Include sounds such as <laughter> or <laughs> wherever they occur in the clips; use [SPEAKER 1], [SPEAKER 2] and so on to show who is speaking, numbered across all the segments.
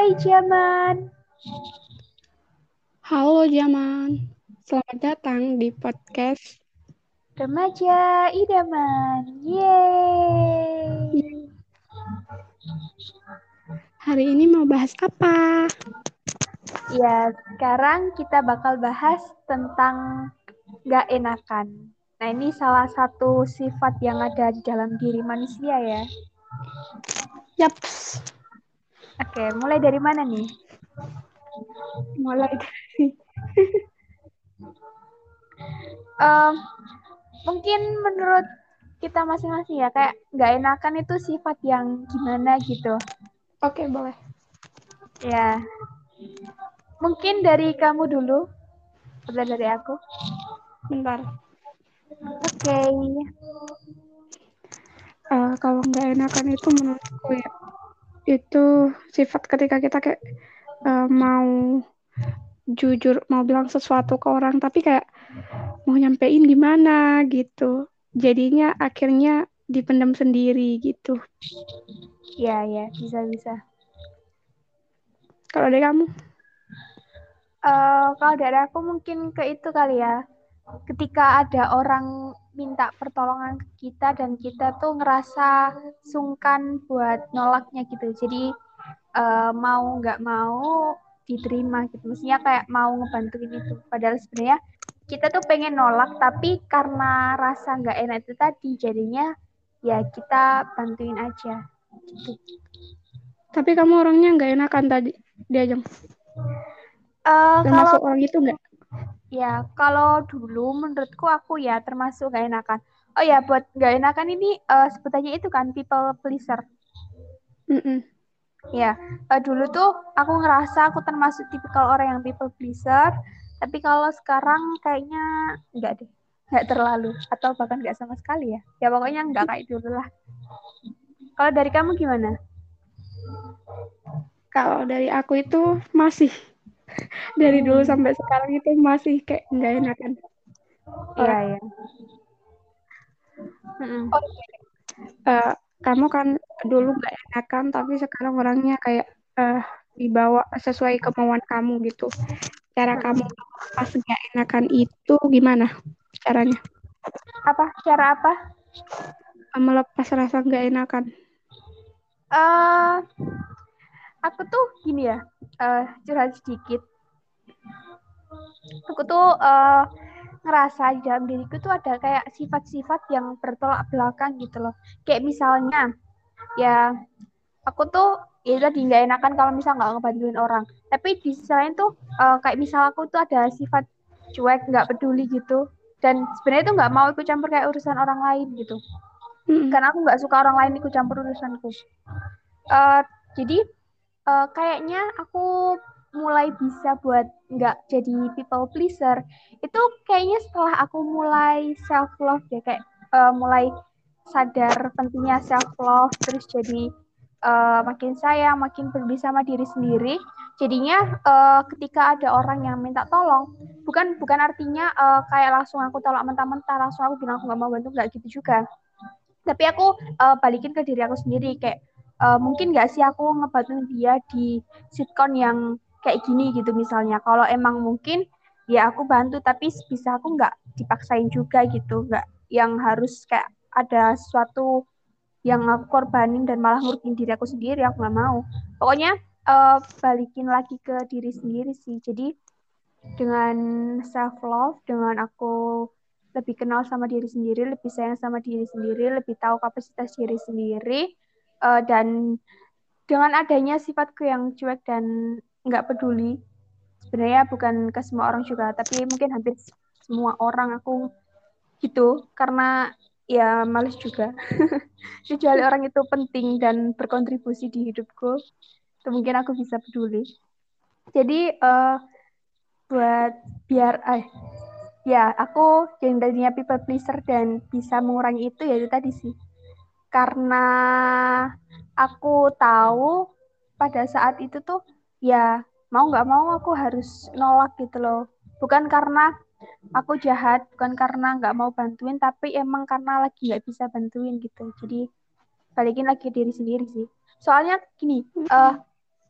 [SPEAKER 1] Hai Jaman.
[SPEAKER 2] Halo Jaman, selamat datang di podcast
[SPEAKER 1] Remaja Idaman. Yeay.
[SPEAKER 2] Hari ini mau bahas apa?
[SPEAKER 1] Ya, sekarang kita bakal bahas tentang gak enakan. Nah, ini salah satu sifat yang ada di dalam diri manusia ya.
[SPEAKER 2] Yaps,
[SPEAKER 1] Oke, mulai dari mana nih?
[SPEAKER 2] mulai dari <laughs>
[SPEAKER 1] Em, mungkin menurut kita masing-masing ya, kayak gak enakan itu sifat yang gimana gitu.
[SPEAKER 2] Oke, boleh.
[SPEAKER 1] Ya, mungkin dari kamu dulu, atau dari aku.
[SPEAKER 2] Bentar.
[SPEAKER 1] Oke,
[SPEAKER 2] Eh, kalau nggak enakan itu menurutku ya, itu sifat ketika kita kayak eh, mau jujur, mau bilang sesuatu ke orang, tapi kayak mau nyampein gimana gitu. Jadinya akhirnya dipendam sendiri gitu.
[SPEAKER 1] ya ya bisa bisa.
[SPEAKER 2] Kalau dari kamu?
[SPEAKER 1] Eh, kalau dari aku mungkin ke itu kali ya. Ketika ada orang minta pertolongan ke kita dan kita tuh ngerasa sungkan buat nolaknya gitu. Jadi eh, mau nggak mau diterima gitu. Maksudnya kayak mau ngebantuin itu. Padahal sebenarnya kita tuh pengen nolak tapi karena rasa nggak enak itu tadi jadinya ya kita bantuin aja. Gitu.
[SPEAKER 2] Tapi kamu orangnya nggak enakan tadi diajeng.
[SPEAKER 1] Eh, kalau
[SPEAKER 2] Termasuk orang itu nggak?
[SPEAKER 1] Ya, kalau dulu menurutku aku ya termasuk gak enakan. Oh ya, buat gak enakan ini eh, sebutannya itu kan people pleaser.
[SPEAKER 2] Mm-mm.
[SPEAKER 1] Ya, eh, dulu tuh aku ngerasa aku termasuk tipikal orang yang people pleaser. Tapi kalau sekarang kayaknya enggak deh, nggak terlalu atau bahkan nggak sama sekali ya. Ya pokoknya nggak kayak dulu lah. Kalau dari kamu gimana?
[SPEAKER 2] Kalau dari aku itu masih dari dulu sampai sekarang itu masih kayak nggak enakan.
[SPEAKER 1] Iya, iya. Mm-mm.
[SPEAKER 2] Eh, kamu kan dulu nggak enakan, tapi sekarang orangnya kayak eh, dibawa sesuai kemauan kamu gitu. Cara kamu pas nggak enakan itu gimana caranya?
[SPEAKER 1] Apa? Cara apa?
[SPEAKER 2] Melepas rasa nggak enakan.
[SPEAKER 1] eh aku tuh gini ya, eh curhat sedikit. Aku tuh eh ngerasa di dalam diriku tuh ada kayak sifat-sifat yang bertolak belakang gitu loh. Kayak misalnya, ya aku tuh ya tadi nggak enakan kalau misal nggak ngebantuin orang. Tapi di sisi lain tuh eh, kayak misal aku tuh ada sifat cuek, nggak peduli gitu. Dan sebenarnya tuh nggak mau ikut campur kayak urusan orang lain gitu
[SPEAKER 2] Mm-mm.
[SPEAKER 1] karena aku nggak suka orang lain ikut campur urusanku. Eh, jadi eh, kayaknya aku mulai bisa buat nggak jadi people pleaser. Itu kayaknya setelah aku mulai self love deh kayak eh, mulai sadar pentingnya self love terus jadi eh, makin sayang makin peduli sama diri sendiri. Jadinya eh, ketika ada orang yang minta tolong bukan bukan artinya eh, kayak langsung aku tolak mentah-mentah langsung aku bilang aku nggak mau bantu nggak gitu juga. Tapi aku eh, balikin ke diri aku sendiri kayak eh, mungkin nggak sih aku ngebantuin dia di sitcom yang kayak gini gitu misalnya. Kalau emang mungkin ya aku bantu tapi bisa aku nggak dipaksain juga gitu. Nggak yang harus kayak ada sesuatu yang aku korbanin dan malah ngurutin diri aku sendiri aku nggak mau. Pokoknya eh, balikin lagi ke diri sendiri sih. Jadi dengan self love dengan aku lebih kenal sama diri sendiri, lebih sayang sama diri sendiri, lebih tahu kapasitas diri sendiri, eh, dan dengan adanya sifatku yang cuek dan nggak peduli, sebenarnya bukan ke semua orang juga, tapi mungkin hampir semua orang aku gitu, karena ya males juga. <laughs> Kecuali orang itu penting dan berkontribusi di hidupku, itu mungkin aku bisa peduli. Jadi eh, buat biar eh, ya aku yang tadinya people pleaser dan bisa mengurangi itu ya itu tadi sih karena aku tahu pada saat itu tuh ya mau nggak mau aku harus nolak gitu loh. Bukan karena aku jahat bukan karena nggak mau bantuin tapi emang karena lagi nggak bisa bantuin gitu. Jadi balikin lagi diri sendiri sih. Soalnya gini eh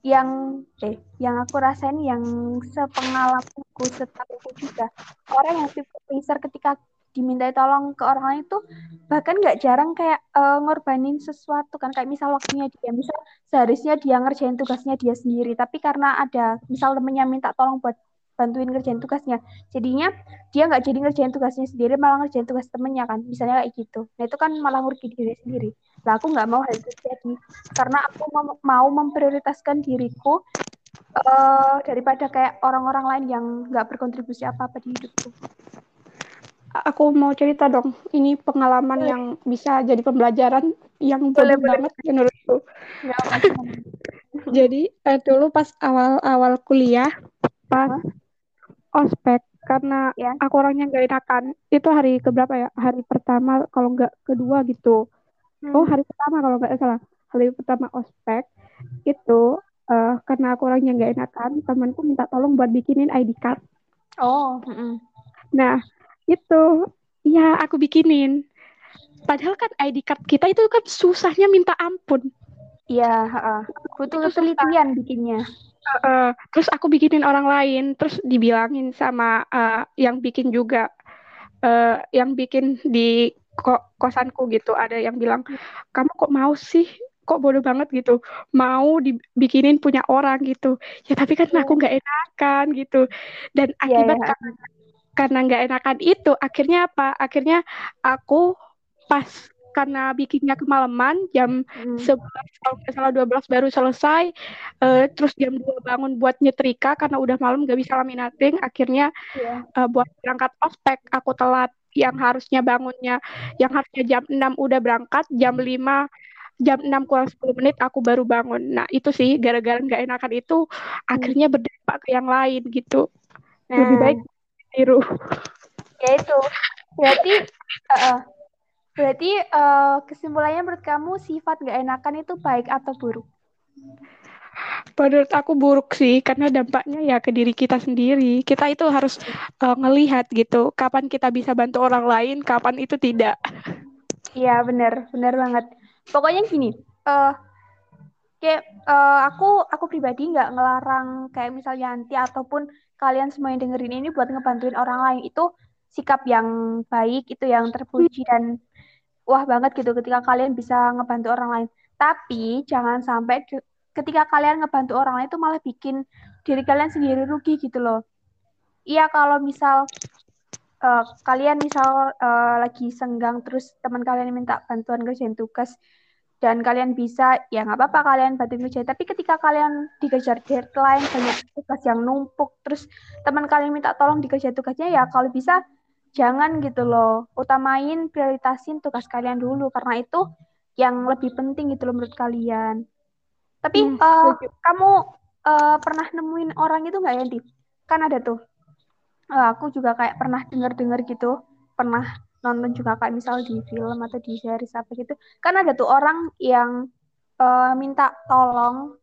[SPEAKER 1] yang eh yang aku rasain yang sepengalamanku setahu juga orang yang people pleaser ketika diminta tolong ke orang lain itu bahkan nggak jarang kayak uh, ngorbanin sesuatu kan. Kayak misal waktunya dia misal seharusnya dia ngerjain tugasnya dia sendiri tapi karena ada misal temennya minta tolong buat bantuin ngerjain tugasnya jadinya dia nggak jadi ngerjain tugasnya sendiri malah ngerjain tugas temennya kan. Misalnya kayak gitu. Nah itu kan malah ngurgi diri sendiri. Nah aku nggak mau hal itu terjadi. Karena aku mau memprioritaskan diriku uh, daripada kayak orang-orang lain yang nggak berkontribusi apa-apa di hidupku
[SPEAKER 2] aku mau cerita dong ini pengalaman boleh. yang bisa jadi pembelajaran yang boleh, boleh. banget menurutku <laughs> jadi eh, dulu pas awal-awal kuliah pas huh? ospek karena ya. aku orangnya nggak enakan itu hari keberapa ya hari pertama kalau nggak kedua gitu hmm. oh hari pertama kalau nggak salah hari pertama ospek itu uh, karena aku orangnya nggak enakan temanku minta tolong buat bikinin ID card
[SPEAKER 1] oh mm
[SPEAKER 2] nah itu ya aku bikinin. Padahal kan ID card kita itu kan susahnya minta ampun.
[SPEAKER 1] Iya uh, butuh penelitian bikinnya.
[SPEAKER 2] Uh, terus aku bikinin orang lain, terus dibilangin sama uh, yang bikin juga, uh, yang bikin di ko kosanku gitu, ada yang bilang, kamu kok mau sih, kok bodoh banget gitu, mau dibikinin punya orang gitu, ya tapi kan aku nggak enakan gitu, dan iya, akibat yeah, yeah. karena karena nggak enakan itu, akhirnya apa? Akhirnya aku pas karena bikinnya kemalaman jam hmm. 11 kalau nggak salah 12 baru selesai uh, terus jam 2 bangun buat nyetrika karena udah malam gak bisa laminating akhirnya yeah. Iya. uh, buat berangkat ospek aku telat yang harusnya bangunnya yang harusnya jam 6 udah berangkat jam 5 jam 6 kurang 10 menit aku baru bangun nah itu sih gara-gara nggak enakan itu hmm. akhirnya berdampak ke yang lain gitu nah. lebih baik tiru
[SPEAKER 1] ya itu berarti uh, Berarti uh, kesimpulannya menurut kamu sifat gak enakan itu baik atau buruk?
[SPEAKER 2] Menurut aku buruk sih, karena dampaknya ya ke diri kita sendiri. Kita itu harus uh, ngelihat gitu, kapan kita bisa bantu orang lain, kapan itu tidak.
[SPEAKER 1] Iya benar, benar banget. Pokoknya gini, uh, kayak uh, aku aku pribadi nggak ngelarang kayak misalnya nanti ataupun kalian semua yang dengerin ini buat ngebantuin orang lain itu sikap yang baik itu yang terpuji dan wah banget gitu ketika kalian bisa ngebantu orang lain. Tapi jangan sampai ketika kalian ngebantu orang lain itu malah bikin diri kalian sendiri rugi gitu loh. Iya kalau misal uh, kalian misal uh, lagi senggang terus teman kalian minta bantuan kerjain tugas dan kalian bisa ya nggak apa-apa kalian bantu kerja tapi ketika kalian dikejar deadline banyak tugas yang numpuk terus teman kalian minta tolong dikejar tugasnya ya kalau bisa jangan gitu loh. Utamain prioritasin tugas kalian dulu karena itu yang lebih penting gitu loh menurut kalian. Tapi hmm, uh, kamu uh, pernah nemuin orang itu nggak ya di kan ada tuh. Uh, aku juga kayak pernah dengar dengar gitu. Pernah nonton juga kayak misal di film atau di series apa gitu kan ada tuh orang yang uh, minta tolong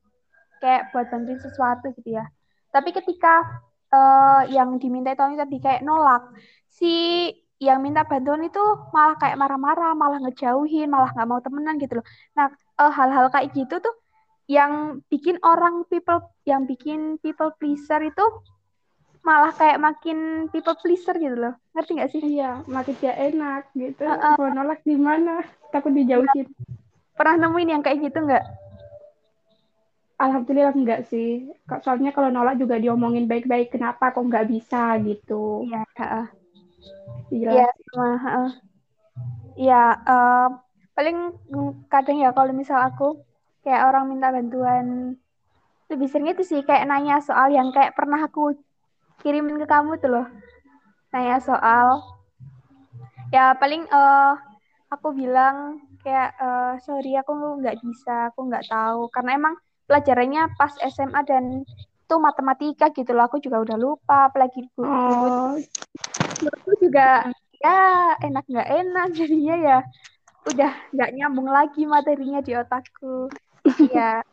[SPEAKER 1] kayak buat bantuin sesuatu gitu ya tapi ketika uh, yang diminta tolong tadi kayak nolak si yang minta bantuan itu malah kayak marah-marah, malah ngejauhin, malah nggak mau temenan gitu loh. Nah, hal hal-hal kayak gitu tuh yang bikin orang people yang bikin people pleaser itu malah kayak makin people pleaser gitu loh. Ngerti nggak sih?
[SPEAKER 2] Iya, makin gak enak gitu. Uh, uh, mau nolak di mana? Takut dijauhin.
[SPEAKER 1] Pernah nemuin yang kayak gitu nggak?
[SPEAKER 2] Alhamdulillah enggak sih. Soalnya kalau nolak juga diomongin baik-baik. Kenapa kok nggak bisa gitu?
[SPEAKER 1] Iya. Uh, Iya, sama. Iya, uh, paling kadang ya kalau misal aku kayak orang minta bantuan lebih sering itu sih kayak nanya soal yang kayak pernah aku kirimin ke kamu tuh loh. Nanya soal ya paling uh, aku bilang kayak uh, sorry aku nggak bisa, aku nggak tahu. Karena emang pelajarannya pas SMA dan itu matematika gitu loh aku juga udah lupa apalagi oh menurutku juga ya enak nggak enak <laughs> jadinya ya udah nggak nyambung lagi materinya di otakku. Ya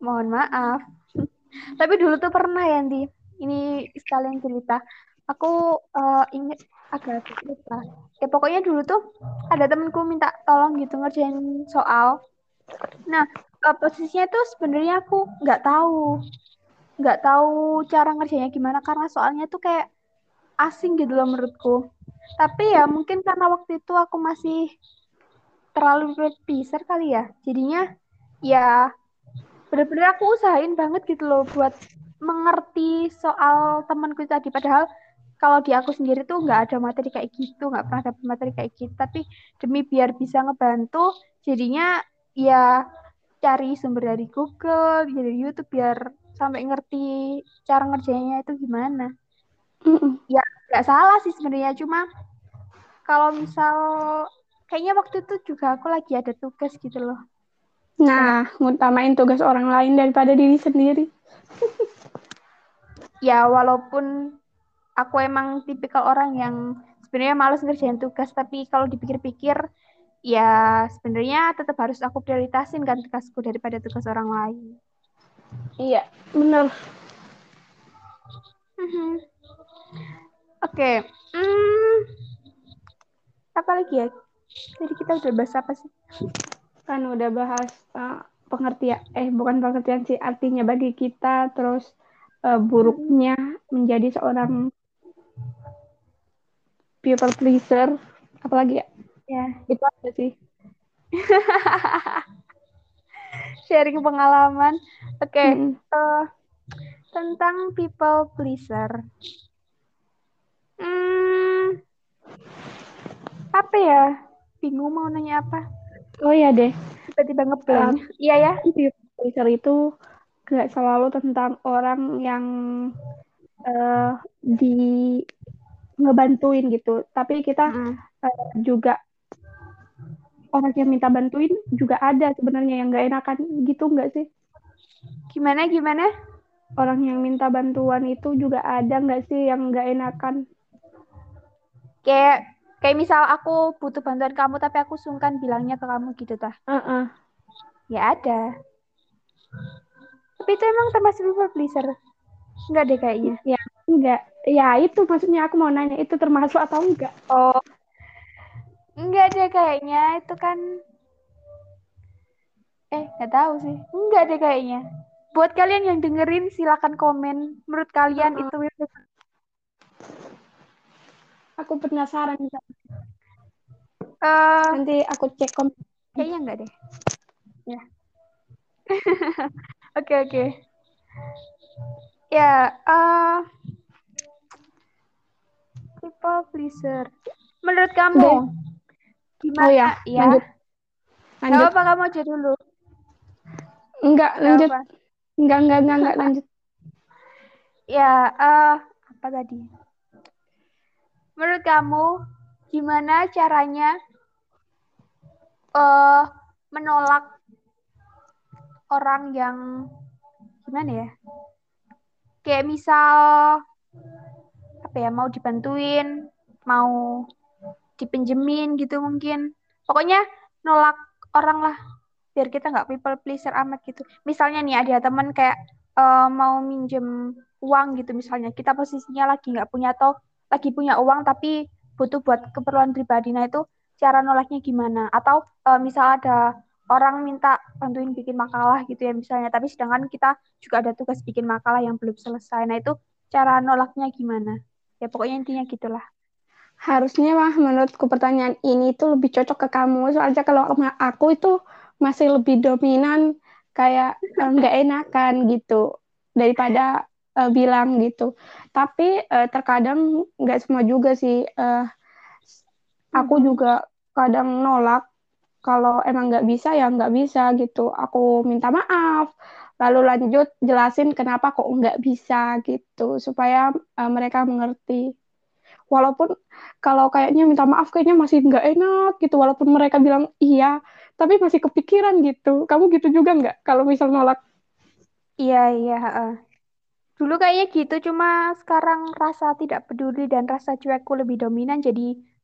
[SPEAKER 1] mohon maaf. <laughs> Tapi dulu tuh pernah ya di ini sekalian cerita. Aku uh, inget agak lupa. Ya pokoknya dulu tuh ada temenku minta tolong gitu ngerjain soal. Nah uh, posisinya tuh sebenarnya aku nggak tahu. Nggak tahu cara ngerjainnya gimana karena soalnya tuh kayak asing gitu loh menurutku. Tapi ya mungkin karena waktu itu aku masih terlalu teaser kali ya. Jadinya ya bener-bener aku usahain banget gitu loh buat mengerti soal temanku tadi. Padahal kalau di aku sendiri tuh nggak ada materi kayak gitu nggak pernah dapet materi kayak gitu. Tapi demi biar bisa ngebantu jadinya ya cari sumber dari Google dari YouTube biar sampai ngerti cara ngerjainnya itu gimana.
[SPEAKER 2] Mm-mm.
[SPEAKER 1] ya nggak salah sih sebenarnya. Cuma kalau misal kayaknya waktu itu juga aku lagi ada tugas gitu loh.
[SPEAKER 2] Nah, ngutamain tugas orang lain daripada diri sendiri. <laughs>
[SPEAKER 1] ya walaupun aku emang tipikal orang yang sebenarnya males ngerjain tugas tapi kalau dipikir-pikir ya sebenarnya tetap harus aku prioritasin kan tugasku daripada tugas orang lain
[SPEAKER 2] Iya, bener.
[SPEAKER 1] Mhm. oke hmm, apa lagi ya jadi kita udah bahas apa sih
[SPEAKER 2] Kan udah bahas uh, pengertian, eh bukan pengertian sih, artinya bagi kita, terus uh, buruknya menjadi seorang people pleaser. Apalagi ya?
[SPEAKER 1] ya.
[SPEAKER 2] Itu aja sih. <laughs>
[SPEAKER 1] sharing pengalaman. Oke
[SPEAKER 2] Mm-mm.
[SPEAKER 1] eh, tentang people pleaser. Hmm, apa ya? Bingung mau nanya apa?
[SPEAKER 2] Oh iya deh,
[SPEAKER 1] tiba-tiba ngeblank iya ya?
[SPEAKER 2] people pleaser itu gak selalu tentang orang yang uh, di ngebantuin gitu, tapi kita
[SPEAKER 1] Mm.
[SPEAKER 2] uh, juga orang yang minta bantuin juga ada sebenarnya yang gak enakan gitu nggak sih?
[SPEAKER 1] gimana gimana
[SPEAKER 2] Orang yang minta bantuan itu juga ada nggak sih yang nggak enakan?
[SPEAKER 1] kayak kayak misal aku butuh bantuan kamu tapi aku sungkan bilangnya ke kamu gitu tah
[SPEAKER 2] Heeh.
[SPEAKER 1] ya ada tapi itu emang termasuk people pleaser enggak deh kayaknya
[SPEAKER 2] Ya enggak. Ya itu maksudnya aku mau nanya itu termasuk atau enggak?
[SPEAKER 1] oh enggak deh kayaknya itu kan eh nggak tahu sih enggak deh kayaknya buat kalian yang dengerin silakan komen menurut kalian
[SPEAKER 2] Uh-uh.
[SPEAKER 1] itu will pleaser
[SPEAKER 2] Aku penasaran.
[SPEAKER 1] Eh,
[SPEAKER 2] Nanti aku cek kom.
[SPEAKER 1] kayaknya enggak deh ya <laughs> oke oke ya eh people pleaser menurut kamu
[SPEAKER 2] Deh.
[SPEAKER 1] gimana
[SPEAKER 2] Oh ya,
[SPEAKER 1] ya
[SPEAKER 2] lanjut.
[SPEAKER 1] Gak
[SPEAKER 2] Lanjut.
[SPEAKER 1] apa kamu aja dulu
[SPEAKER 2] Enggak,
[SPEAKER 1] Gak
[SPEAKER 2] lanjut.
[SPEAKER 1] apa.
[SPEAKER 2] Enggak, enggak, enggak, enggak, lanjut. <laughs>
[SPEAKER 1] ya eh apa tadi menurut kamu gimana caranya eh menolak orang yang gimana ya? Kayak misal apa ya mau dibantuin mau dipinjemin gitu mungkin. Pokoknya nolak orang lah biar kita nggak people pleaser amat gitu. Misalnya nih ada teman kayak eh, mau minjem uang gitu misalnya. Kita posisinya lagi nggak punya atau lagi punya uang tapi butuh buat keperluan pribadi. Nah itu cara nolaknya gimana? Atau eh, misal ada orang minta bantuin bikin makalah gitu ya misalnya tapi sedangkan kita juga ada tugas bikin makalah yang belum selesai nah itu cara nolaknya gimana ya pokoknya intinya gitulah
[SPEAKER 2] Harusnya mah menurutku pertanyaan ini tuh lebih cocok ke kamu. Soalnya kalau aku itu masih lebih dominan kayak eh, nggak enakan gitu daripada eh, bilang gitu. Tapi eh, terkadang nggak semua juga sih. Eh, aku juga kadang nolak kalau emang nggak bisa ya nggak bisa gitu. Aku minta maaf, lalu lanjut jelasin kenapa kok nggak bisa gitu supaya eh, mereka mengerti. Walaupun kalau kayaknya minta maaf kayaknya masih nggak enak gitu walaupun mereka bilang iya tapi masih kepikiran gitu kamu gitu juga nggak kalau misal nolak
[SPEAKER 1] iya iya heeh. dulu kayaknya gitu cuma sekarang rasa tidak peduli dan rasa cuekku lebih dominan jadi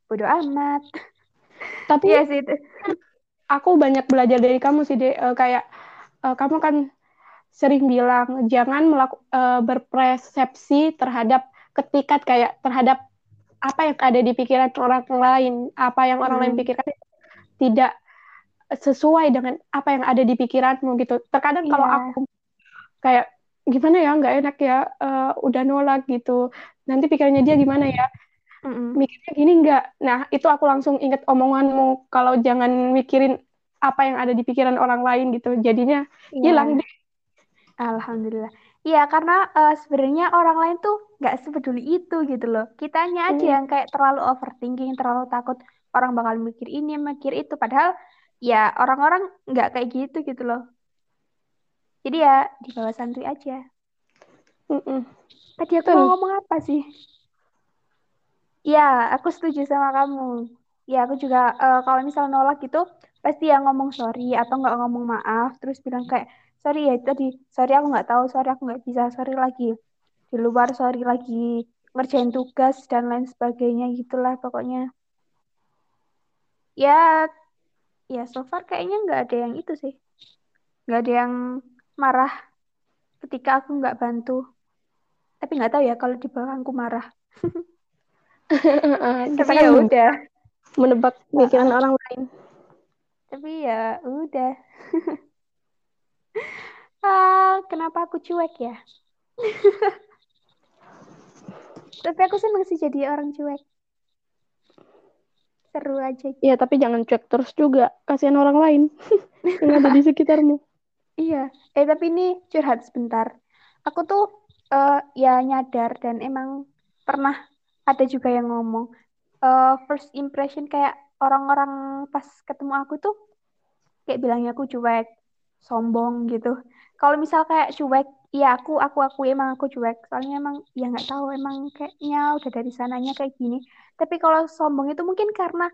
[SPEAKER 1] bodoh amat
[SPEAKER 2] tapi
[SPEAKER 1] iya sih
[SPEAKER 2] aku banyak belajar dari kamu sih deh Eh, kayak eh, kamu kan sering bilang jangan melaku, eh, berpersepsi terhadap ketikat kayak terhadap apa yang ada di pikiran orang lain apa yang orang lain
[SPEAKER 1] Mm.
[SPEAKER 2] pikirkan tidak sesuai dengan apa yang ada di pikiranmu gitu. Terkadang kalau
[SPEAKER 1] Iya.
[SPEAKER 2] aku kayak gimana ya nggak enak ya uh, udah nolak gitu. Nanti pikirannya dia gimana ya?
[SPEAKER 1] Mm-mm.
[SPEAKER 2] Mikirnya gini nggak? Nah itu aku langsung inget omonganmu kalau jangan mikirin apa yang ada di pikiran orang lain gitu. Jadinya
[SPEAKER 1] Iya.
[SPEAKER 2] hilang deh.
[SPEAKER 1] Alhamdulillah. Iya, karena eh, sebenarnya orang lain tuh nggak sepeduli itu gitu loh. Kitanya aja
[SPEAKER 2] Hmm.
[SPEAKER 1] yang kayak terlalu overthinking, terlalu takut orang bakal mikir ini, mikir itu. Padahal ya orang-orang nggak kayak gitu gitu loh. Jadi ya dibawa santuy aja.
[SPEAKER 2] Mm-mm.
[SPEAKER 1] Tadi aku mau ngomong apa sih? Ya, aku setuju sama kamu. Ya, aku juga eh, kalau misal nolak gitu, pasti yang ngomong sorry atau nggak ngomong maaf, terus bilang kayak sorry ya tadi, sorry aku nggak tahu, sorry aku nggak bisa, sorry lagi di luar, sorry lagi ngerjain tugas dan lain sebagainya gitulah pokoknya. Ya, ya so far kayaknya nggak ada yang itu sih, nggak ada yang marah ketika aku nggak bantu. Tapi nggak tahu ya kalau di belakangku marah. <laughs>
[SPEAKER 2] Kita <laughs>
[SPEAKER 1] Tapi
[SPEAKER 2] kan
[SPEAKER 1] ya udah.
[SPEAKER 2] menebak pikiran orang lain.
[SPEAKER 1] Tapi ya udah. <laughs> ah, kenapa aku cuek ya? <laughs> Tapi aku seneng sih jadi orang cuek. Seru aja.
[SPEAKER 2] Ya tapi jangan cuek terus juga. Kasihan orang lain yang ada di sekitarmu.
[SPEAKER 1] Iya. Eh tapi ini curhat sebentar. Aku tuh eh, ya nyadar dan emang pernah ada juga yang ngomong eh, first impression kayak orang-orang pas ketemu aku tuh kayak bilangnya aku cuek, sombong gitu. Kalau misal kayak cuek, ya aku aku aku emang aku cuek. Soalnya emang ya nggak tahu emang kayaknya udah dari sananya kayak gini. Tapi kalau sombong itu mungkin karena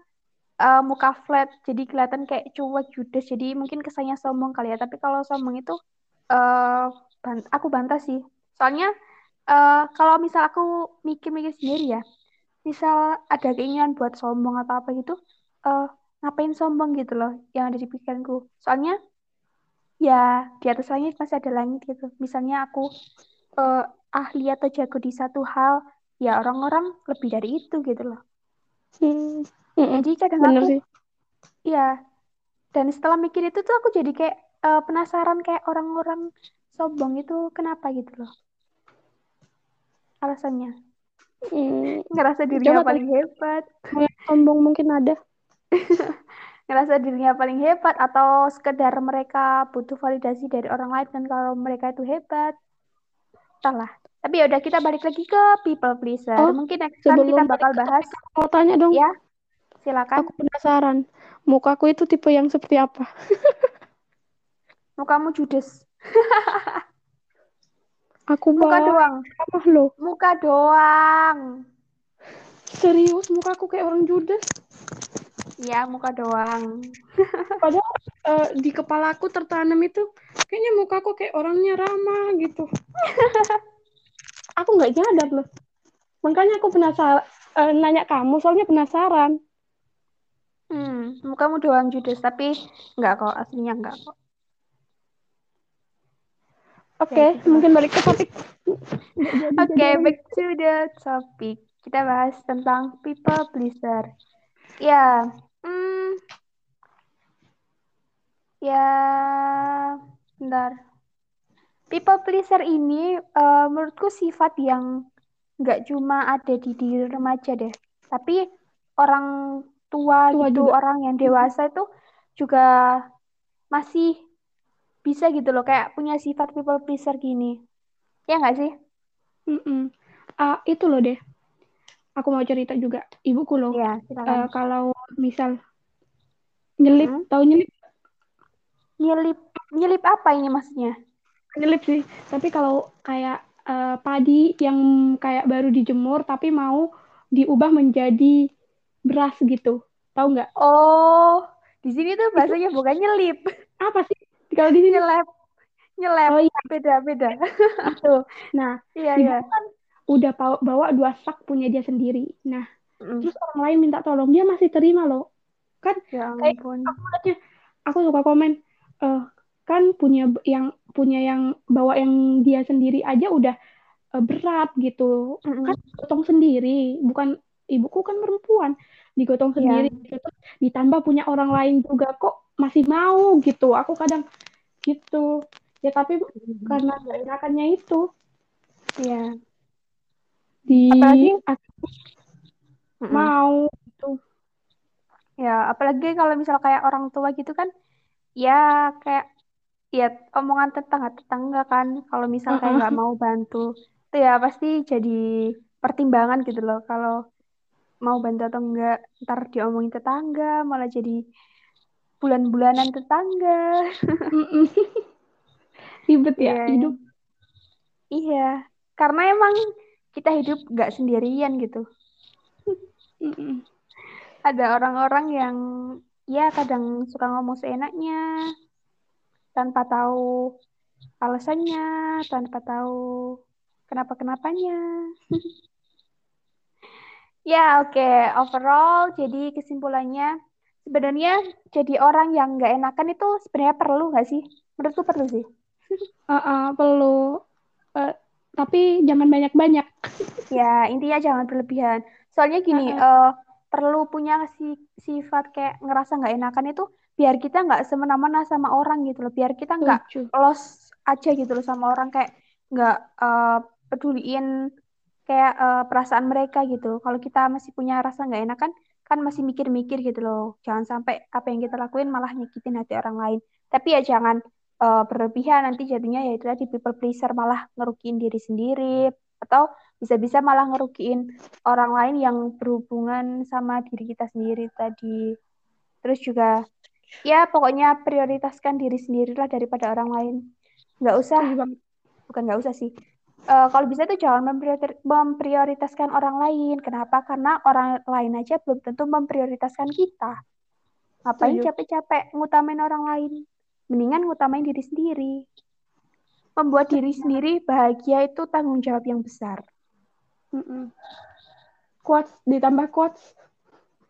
[SPEAKER 1] eh, muka flat, jadi kelihatan kayak cuek judes. Jadi mungkin kesannya sombong kali ya. Tapi kalau sombong itu eh ban- aku bantah sih. Soalnya eh, kalau misal aku mikir-mikir sendiri ya, misal ada keinginan buat sombong atau apa gitu, eh ngapain sombong gitu loh yang ada di pikiranku. Soalnya ya di atas langit masih ada langit gitu. Misalnya aku eh, ahli atau jago di satu hal, ya orang-orang lebih dari itu gitu loh.
[SPEAKER 2] Hmm. Mm-mm.
[SPEAKER 1] Jadi kadang
[SPEAKER 2] Bener
[SPEAKER 1] aku,
[SPEAKER 2] sih.
[SPEAKER 1] ya, dan setelah mikir itu tuh aku jadi kayak eh, penasaran kayak orang-orang sombong itu kenapa gitu loh. Alasannya.
[SPEAKER 2] Hmm.
[SPEAKER 1] Ngerasa dirinya paling hebat.
[SPEAKER 2] Sombong mungkin ada. <laughs>
[SPEAKER 1] ngerasa dirinya paling hebat atau sekedar mereka butuh validasi dari orang lain kan kalau mereka itu hebat. Entahlah. Tapi ya udah kita balik lagi ke people pleaser.
[SPEAKER 2] Oh,
[SPEAKER 1] Mungkin next time kita bakal bahas
[SPEAKER 2] Mau tanya dong.
[SPEAKER 1] ya. Silakan.
[SPEAKER 2] Aku penasaran. Mukaku itu tipe yang seperti apa? <laughs>
[SPEAKER 1] Mukamu judes. <laughs>
[SPEAKER 2] Aku
[SPEAKER 1] Muka
[SPEAKER 2] baik
[SPEAKER 1] doang.
[SPEAKER 2] ramah loh.
[SPEAKER 1] Muka doang.
[SPEAKER 2] Serius mukaku kayak orang judes.
[SPEAKER 1] Ya, muka doang. <laughs>
[SPEAKER 2] Padahal eh, di kepalaku tertanam itu kayaknya mukaku kayak orangnya ramah gitu. <laughs> aku nggak nyadar loh. Makanya aku penasaran eh, nanya kamu soalnya penasaran.
[SPEAKER 1] Hmm, mukamu doang judes, tapi enggak kok, aslinya enggak kok.
[SPEAKER 2] Oke,
[SPEAKER 1] Ya, gitu
[SPEAKER 2] mungkin balik ke topik.
[SPEAKER 1] Oke, back to the topic. Kita bahas tentang people pleaser. Ya, hmm, ya, bentar. People pleaser ini eh, menurutku sifat yang nggak cuma ada di diri remaja deh, tapi orang tua,
[SPEAKER 2] Tua
[SPEAKER 1] gitu,
[SPEAKER 2] juga.
[SPEAKER 1] orang yang dewasa itu juga masih bisa gitu loh, kayak punya sifat people pleaser gini. Ya nggak sih?
[SPEAKER 2] Mm-mm. Ah, itu loh deh. Aku mau cerita juga. Ibuku loh.
[SPEAKER 1] Ya, silakan.
[SPEAKER 2] kalau misal nyelip,
[SPEAKER 1] Hmm?
[SPEAKER 2] tahu nyelip?
[SPEAKER 1] Nyelip, nyelip apa ini maksudnya?
[SPEAKER 2] Nyelip sih. Tapi kalau kayak eh, padi yang kayak baru dijemur tapi mau diubah menjadi beras gitu. Tahu nggak?
[SPEAKER 1] Oh, di sini tuh bahasanya bukan nyelip,
[SPEAKER 2] Apa sih? Kalau di sini
[SPEAKER 1] nyelep, nyelep,
[SPEAKER 2] Oh iya,
[SPEAKER 1] beda-beda.
[SPEAKER 2] gitu. Nah, <laughs>
[SPEAKER 1] Iya, iya.
[SPEAKER 2] kan udah bawa, bawa dua sak punya dia sendiri. Nah,
[SPEAKER 1] Mm.
[SPEAKER 2] terus orang lain minta tolong, dia masih terima loh. Kan
[SPEAKER 1] Ya
[SPEAKER 2] kayak aku liatnya, aku suka komen, eh kan punya yang punya yang bawa yang dia sendiri aja udah eh, berat gitu.
[SPEAKER 1] Mm-mm.
[SPEAKER 2] Kan potong sendiri, bukan ibuku kan perempuan digotong
[SPEAKER 1] Iya.
[SPEAKER 2] sendiri gitu. ditambah punya orang lain juga kok masih mau gitu aku kadang gitu ya tapi karena nggak enakannya itu
[SPEAKER 1] Iya.
[SPEAKER 2] di
[SPEAKER 1] Apalagi-
[SPEAKER 2] aku
[SPEAKER 1] Mm-mm.
[SPEAKER 2] mau gitu
[SPEAKER 1] Ya, apalagi kalau misal kayak orang tua gitu kan, ya kayak ya omongan tetangga-tetangga kan, kalau misal kayak nggak mau bantu, itu ya pasti jadi pertimbangan gitu loh. Kalau mau bantu atau enggak, ntar diomongin tetangga, malah jadi bulan-bulanan tetangga. <laughs>
[SPEAKER 2] Ribet ya
[SPEAKER 1] Iya.
[SPEAKER 2] hidup
[SPEAKER 1] Iya, karena emang kita hidup nggak sendirian gitu. Ada orang-orang yang ya kadang suka ngomong seenaknya, tanpa tahu alasannya, tanpa tahu kenapa-kenapanya. <laughs> Ya, oke. Overall, jadi kesimpulannya, sebenarnya jadi orang yang nggak enakan itu sebenarnya perlu nggak sih? Menurutku perlu sih.
[SPEAKER 2] Ah, ah, perlu Eh, tapi jangan banyak-banyak
[SPEAKER 1] Ya, intinya jangan berlebihan. Soalnya gini,
[SPEAKER 2] Heeh.
[SPEAKER 1] eh, perlu punya si, sifat kayak ngerasa nggak enakan itu biar kita nggak semena-mena sama orang gitu loh. Biar kita nggak los aja gitu loh sama orang kayak nggak eh, peduliin kayak eh, perasaan mereka gitu. Kalau kita masih punya rasa nggak enakan, kan masih mikir-mikir gitu loh. Jangan sampai apa yang kita lakuin malah nyakitin hati orang lain. Tapi ya jangan eh, berlebihan nanti jadinya ya itu tadi people pleaser malah ngerugiin diri sendiri atau bisa-bisa malah ngerugiin orang lain yang berhubungan sama diri kita sendiri tadi. Terus juga ya pokoknya prioritaskan diri sendirilah daripada orang lain. Nggak usah bukan nggak usah sih. Eh, kalau bisa tuh jangan mempriori- memprioritaskan orang lain. Kenapa? Karena orang lain aja belum tentu memprioritaskan kita. Ngapain capek-capek ngutamain orang lain? Mendingan ngutamain diri sendiri. Membuat diri sendiri bahagia itu tanggung jawab yang besar.
[SPEAKER 2] Mm-mm. Quotes ditambah quotes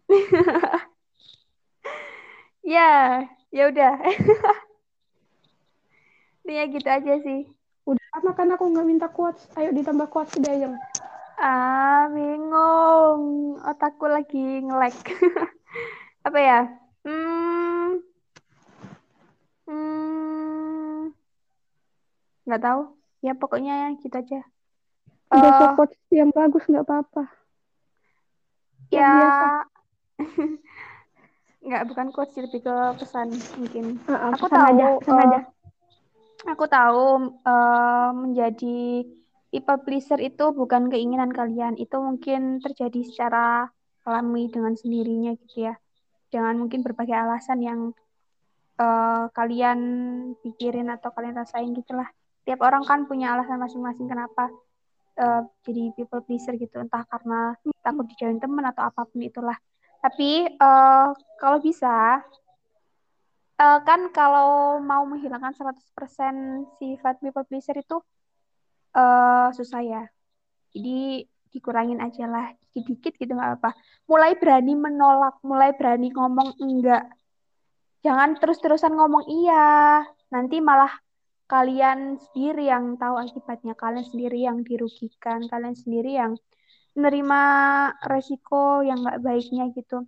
[SPEAKER 2] <laughs>
[SPEAKER 1] Ya, ya udah. <laughs> Intinya gitu aja sih.
[SPEAKER 2] Udah lama kan aku nggak minta quotes ayo ditambah quotes Dayang
[SPEAKER 1] Ah, bingung. Otakku lagi nge-lag. <laughs> Apa ya? Hmm, hmm, nggak tahu. Ya pokoknya gitu aja.
[SPEAKER 2] besok
[SPEAKER 1] Eh,
[SPEAKER 2] quotes yang bagus nggak apa-apa
[SPEAKER 1] ya,
[SPEAKER 2] biasa <laughs>
[SPEAKER 1] nggak bukan quotes sih, lebih ke pesan mungkin.
[SPEAKER 2] Ah, ah,
[SPEAKER 1] Aku
[SPEAKER 2] pesan
[SPEAKER 1] tahu,
[SPEAKER 2] aja pesan
[SPEAKER 1] eh,
[SPEAKER 2] aja
[SPEAKER 1] aku tahu eh, menjadi people pleaser itu bukan keinginan kalian, itu mungkin terjadi secara alami dengan sendirinya gitu ya. Dengan mungkin berbagai alasan yang eh, kalian pikirin atau kalian rasain gitulah. Tiap orang kan punya alasan masing-masing kenapa eh, jadi people pleaser gitu, entah karena takut dijauhin teman atau apa pun itulah. Tapi eh, kalau bisa Eh, kan kalau mau menghilangkan 100% sifat people pleaser itu eh susah ya. Jadi dikurangin aja lah, dikit-dikit gitu nggak apa. Mulai berani menolak, mulai berani ngomong enggak. Jangan terus-terusan ngomong iya. Nanti malah kalian sendiri yang tahu akibatnya, kalian sendiri yang dirugikan, kalian sendiri yang menerima resiko yang nggak baiknya gitu.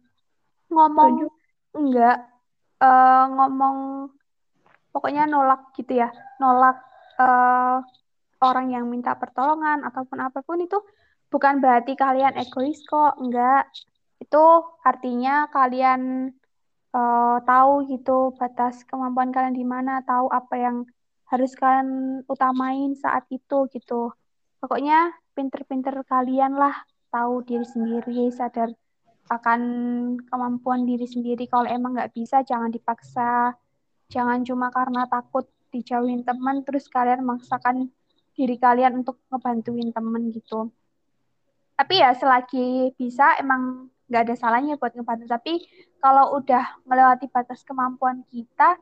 [SPEAKER 1] Ngomong enggak, eh, ngomong pokoknya nolak gitu ya, nolak eh, orang yang minta pertolongan ataupun apa pun itu bukan berarti kalian egois kok, enggak. Itu artinya kalian eh, tahu gitu batas kemampuan kalian di mana, tahu apa yang harus kalian utamain saat itu gitu. Pokoknya pinter-pinter kalian lah tahu diri sendiri, sadar akan kemampuan diri sendiri. Kalau emang nggak bisa, jangan dipaksa. Jangan cuma karena takut dijauhin teman, terus kalian memaksakan diri kalian untuk ngebantuin temen gitu. Tapi ya selagi bisa emang nggak ada salahnya buat ngebantu. Tapi kalau udah melewati batas kemampuan kita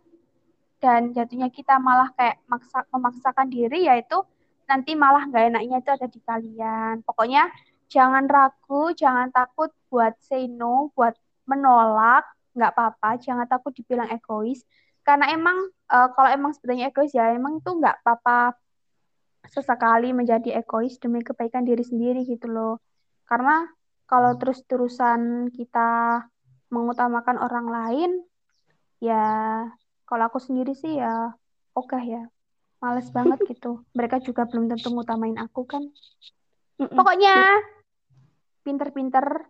[SPEAKER 1] dan jatuhnya kita malah kayak maksa, memaksakan diri, yaitu nanti malah nggak enaknya itu ada di kalian. Pokoknya jangan ragu, jangan takut buat say no, buat menolak, nggak apa-apa. Jangan takut dibilang egois. Karena emang eh, kalau emang sebenarnya egois ya emang itu nggak apa-apa sesekali menjadi egois demi kebaikan diri sendiri gitu loh. Karena kalau terus-terusan kita mengutamakan orang lain, ya kalau aku sendiri sih ya oke ya. Males banget <laughs> gitu. Mereka juga belum tentu ngutamain aku kan. Pokoknya pinter-pinter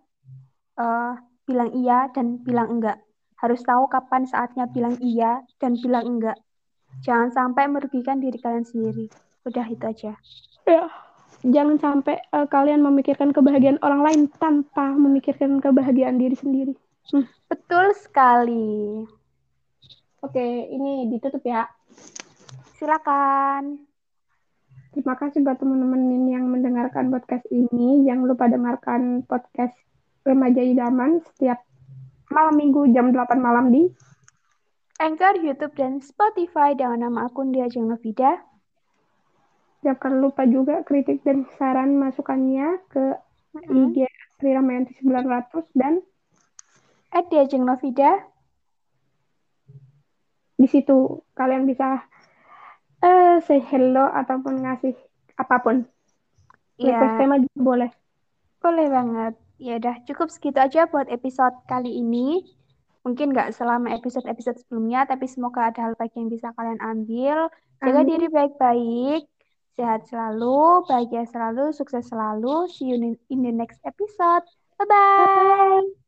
[SPEAKER 1] uh, bilang iya dan bilang enggak. Harus tahu kapan saatnya bilang iya dan bilang enggak. Jangan sampai merugikan diri kalian sendiri. Udah itu aja.
[SPEAKER 2] Ya, jangan sampai uh, kalian memikirkan kebahagiaan orang lain tanpa memikirkan kebahagiaan diri sendiri.
[SPEAKER 1] Hmm. Betul sekali.
[SPEAKER 2] Oke, ini ditutup ya.
[SPEAKER 1] Silakan.
[SPEAKER 2] Terima kasih buat teman-teman yang mendengarkan podcast ini. Jangan lupa dengarkan podcast Remaja Idaman setiap malam minggu jam 8 malam di
[SPEAKER 1] Anchor, YouTube, dan Spotify dengan nama akun Diajeng Novida.
[SPEAKER 2] Jangan lupa juga kritik dan saran masukannya ke mm-hmm. IG Sri Ramayanti 900 dan
[SPEAKER 1] at Diajeng Novida.
[SPEAKER 2] Di situ kalian bisa uh, say hello ataupun ngasih apa pun.
[SPEAKER 1] Iya.
[SPEAKER 2] Request tema juga boleh.
[SPEAKER 1] Boleh banget. Ya udah cukup segitu aja buat episode kali ini. Mungkin nggak selama episode-episode sebelumnya, tapi semoga ada hal baik yang bisa kalian ambil. Jaga Amin. diri baik-baik, sehat selalu, bahagia selalu, sukses selalu. See you in the next episode. Bye-bye.